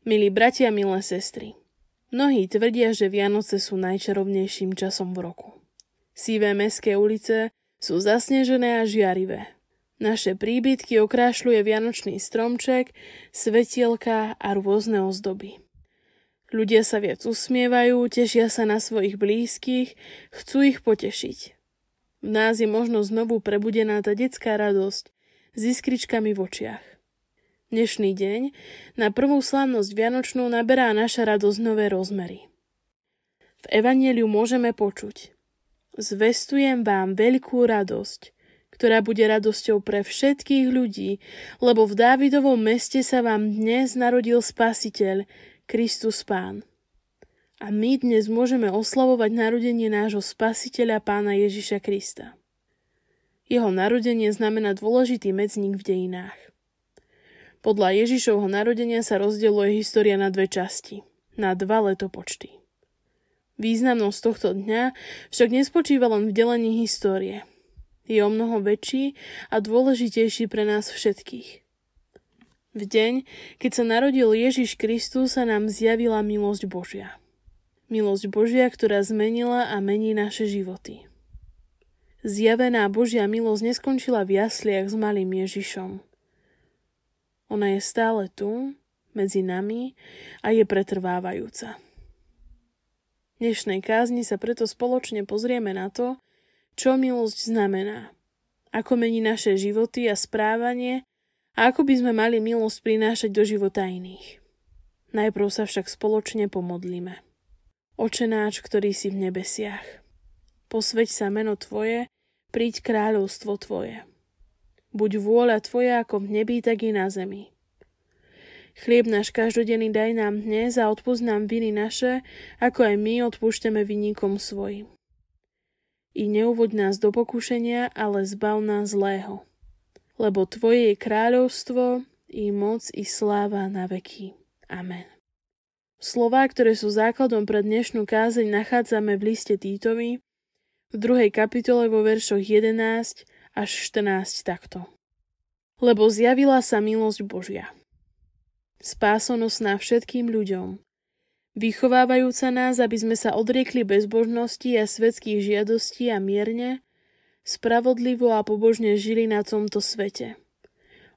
Milí bratia, milé sestry, mnohí tvrdia, že Vianoce sú najčarovnejším časom v roku. Sivé mestské ulice sú zasnežené a žiarivé. Naše príbytky okrášľuje vianočný stromček, svetielka a rôzne ozdoby. Ľudia sa viac usmievajú, tešia sa na svojich blízkych, chcú ich potešiť. V nás je možno znovu prebudená tá detská radosť s iskričkami v očiach. Dnešný deň na prvú slávnosť Vianočnú naberá naša radosť nové rozmery. V Evangeliu môžeme počuť Zvestujem vám veľkú radosť, ktorá bude radosťou pre všetkých ľudí, lebo v Dávidovom meste sa vám dnes narodil Spasiteľ, Kristus Pán. A my dnes môžeme oslavovať narodenie nášho Spasiteľa Pána Ježiša Krista. Jeho narodenie znamená dôležitý medzník v dejinách. Podľa Ježišovho narodenia sa rozdeľuje história na dve časti, na dva letopočty. Významnosť tohto dňa však nespočíva len v delení histórie. Je o mnoho väčší a dôležitejší pre nás všetkých. V deň, keď sa narodil Ježiš Kristus, sa nám zjavila milosť Božia. Milosť Božia, ktorá zmenila a mení naše životy. Zjavená Božia milosť neskončila v jasliach s malým Ježišom – ona je stále tu, medzi nami a je pretrvávajúca. V dnešnej kázni sa preto spoločne pozrieme na to, čo milosť znamená, ako mení naše životy a správanie a ako by sme mali milosť prinášať do života iných. Najprv sa však spoločne pomodlíme. Očenáč, ktorý si v nebesiach. Posveď sa meno Tvoje, príď kráľovstvo Tvoje. Buď vôľa Tvoja ako v nebi, tak i na zemi. Chlieb náš každodenný daj nám dnes a odpúsť nám viny naše, ako aj my odpúšťame vinníkom svojim. I neuvoď nás do pokušenia, ale zbav nás zlého. Lebo Tvoje je kráľovstvo, i moc, i sláva na veky. Amen. Slová, ktoré sú základom pre dnešnú kázeň, nachádzame v liste Týtovi, v druhej kapitole vo veršoch 11 až 14 takto. Lebo zjavila sa milosť Božia. Spásonosná všetkým ľuďom. Vychovávajúca nás, aby sme sa odriekli bezbožnosti a svetských žiadostí a mierne, spravodlivo a pobožne žili na tomto svete.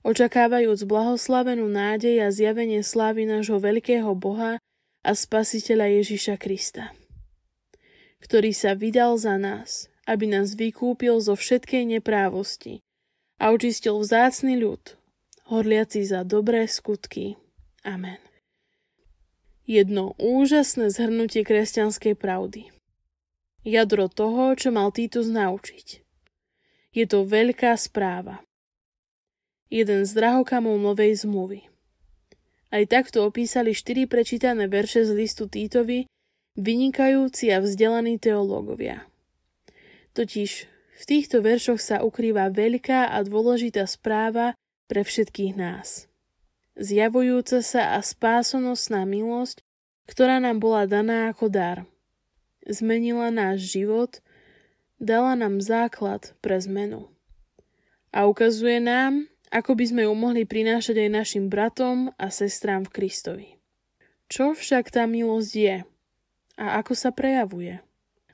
Očakávajúc blahoslavenú nádej a zjavenie slávy nášho veľkého Boha a Spasiteľa Ježiša Krista, ktorý sa vydal za nás, aby nás vykúpil zo všetkej neprávosti a očistil vzácny ľud, horliaci za dobré skutky. Amen. Jedno úžasné zhrnutie kresťanskej pravdy. Jadro toho, čo mal Titus naučiť. Je to veľká správa. Jeden z drahokamov novej zmluvy. Aj takto opísali štyri prečítané verše z listu Týtovi, vynikajúci a vzdelaní teológovia. Totiž v týchto veršoch sa ukrýva veľká a dôležitá správa pre všetkých nás. Zjavujúca sa a spásonosná milosť, ktorá nám bola daná ako dar. Zmenila náš život, dala nám základ pre zmenu. A ukazuje nám, ako by sme ju mohli prinášať aj našim bratom a sestrám v Kristovi. Čo však tá milosť je a ako sa prejavuje?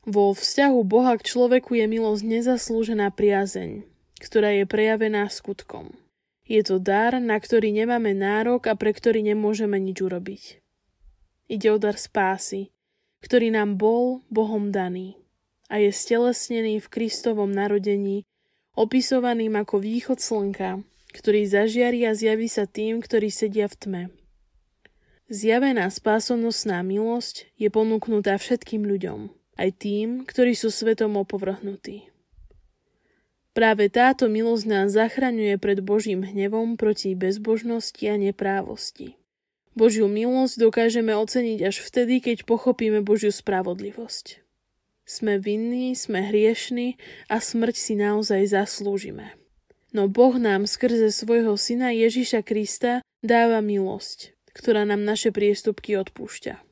Vo vzťahu Boha k človeku je milosť nezaslúžená priazeň, ktorá je prejavená skutkom. Je to dar, na ktorý nemáme nárok a pre ktorý nemôžeme nič urobiť. Ide o dar spásy, ktorý nám bol Bohom daný a je stelesnený v Kristovom narodení, opisovaným ako východ slnka, ktorý zažiari a zjaví sa tým, ktorí sedia v tme. Zjavená spásonosná milosť je ponúknutá všetkým ľuďom – aj tým, ktorí sú svetom opovrhnutí. Práve táto milosť nás zachraňuje pred Božím hnevom proti bezbožnosti a neprávosti. Božiu milosť dokážeme oceniť až vtedy, keď pochopíme Božiu spravodlivosť. Sme vinní, sme hriešni a smrť si naozaj zaslúžime. No Boh nám skrze svojho syna Ježiša Krista dáva milosť, ktorá nám naše priestupky odpúšťa.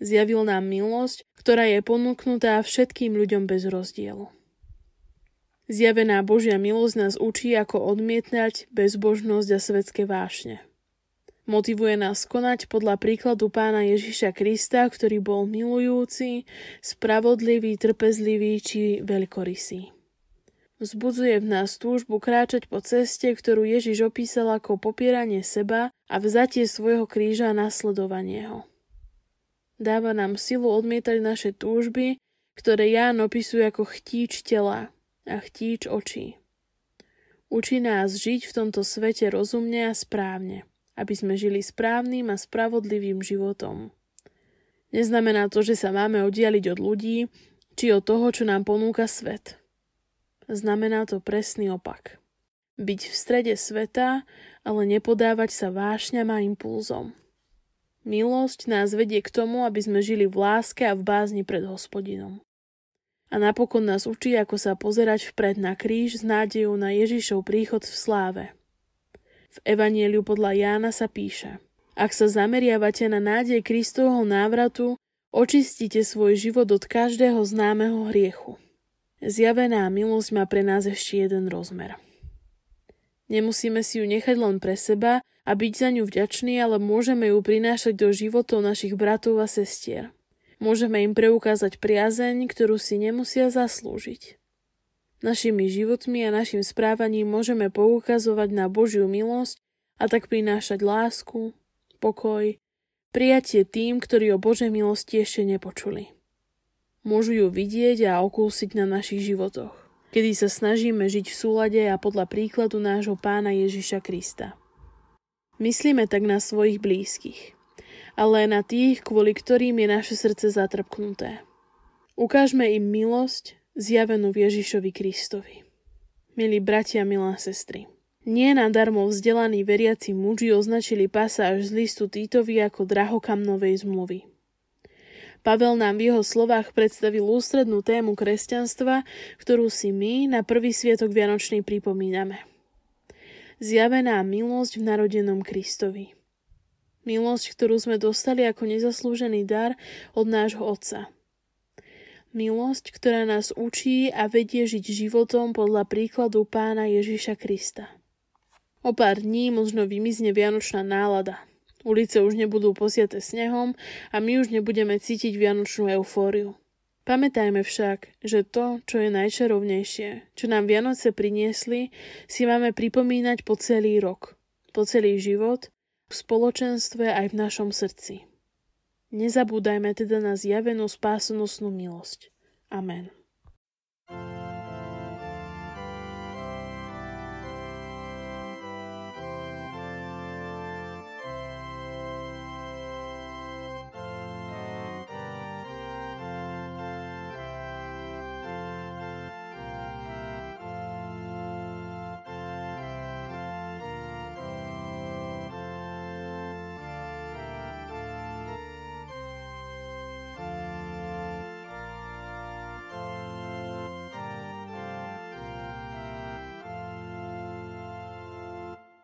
Zjavil nám milosť, ktorá je ponúknutá všetkým ľuďom bez rozdielu. Zjavená Božia milosť nás učí, ako odmietnať bezbožnosť a svetské vášne. Motivuje nás konať podľa príkladu pána Ježiša Krista, ktorý bol milujúci, spravodlivý, trpezlivý či veľkorysý. Vzbudzuje v nás túžbu kráčať po ceste, ktorú Ježiš opísal ako popieranie seba a vzatie svojho kríža a nasledovanie ho. Dáva nám silu odmietať naše túžby, ktoré Ján opisuje ako chtíč tela a chtíč očí. Učí nás žiť v tomto svete rozumne a správne aby sme žili správnym a spravodlivým životom. Neznamená to, že sa máme oddialiť od ľudí, či od toho, čo nám ponúka svet. Znamená to presný opak. Byť v strede sveta, ale nepodávať sa vášňam a impulzom. Milosť nás vedie k tomu, aby sme žili v láske a v bázni pred hospodinom. A napokon nás učí, ako sa pozerať vpred na kríž s nádejou na Ježišov príchod v sláve – v Evanieliu podľa Jána sa píše Ak sa zameriavate na nádej Kristovho návratu, očistíte svoj život od každého známeho hriechu. Zjavená milosť má pre nás ešte jeden rozmer. Nemusíme si ju nechať len pre seba a byť za ňu vďační, ale môžeme ju prinášať do životov našich bratov a sestier. Môžeme im preukázať priazeň, ktorú si nemusia zaslúžiť. Našimi životmi a našim správaním môžeme poukazovať na Božiu milosť a tak prinášať lásku, pokoj, prijatie tým, ktorí o Božej milosti ešte nepočuli. Môžu ju vidieť a okúsiť na našich životoch, kedy sa snažíme žiť v súlade a podľa príkladu nášho pána Ježiša Krista. Myslíme tak na svojich blízkych, ale aj na tých, kvôli ktorým je naše srdce zatrpknuté. Ukážme im milosť zjavenú v Ježišovi Kristovi. Milí bratia, milá sestry, nie nadarmo vzdelaní veriaci muži označili pasáž z listu Týtovi ako drahokam novej zmluvy. Pavel nám v jeho slovách predstavil ústrednú tému kresťanstva, ktorú si my na prvý sviatok Vianočný pripomíname. Zjavená milosť v narodenom Kristovi. Milosť, ktorú sme dostali ako nezaslúžený dar od nášho Otca – Milosť, ktorá nás učí a vedie žiť životom podľa príkladu pána Ježiša Krista. O pár dní možno vymizne vianočná nálada. Ulice už nebudú posiate snehom a my už nebudeme cítiť vianočnú eufóriu. Pamätajme však, že to, čo je najčarovnejšie, čo nám Vianoce priniesli, si máme pripomínať po celý rok, po celý život, v spoločenstve aj v našom srdci. Nezabúdajme teda na zjavenú spásonosnú milosť. Amen.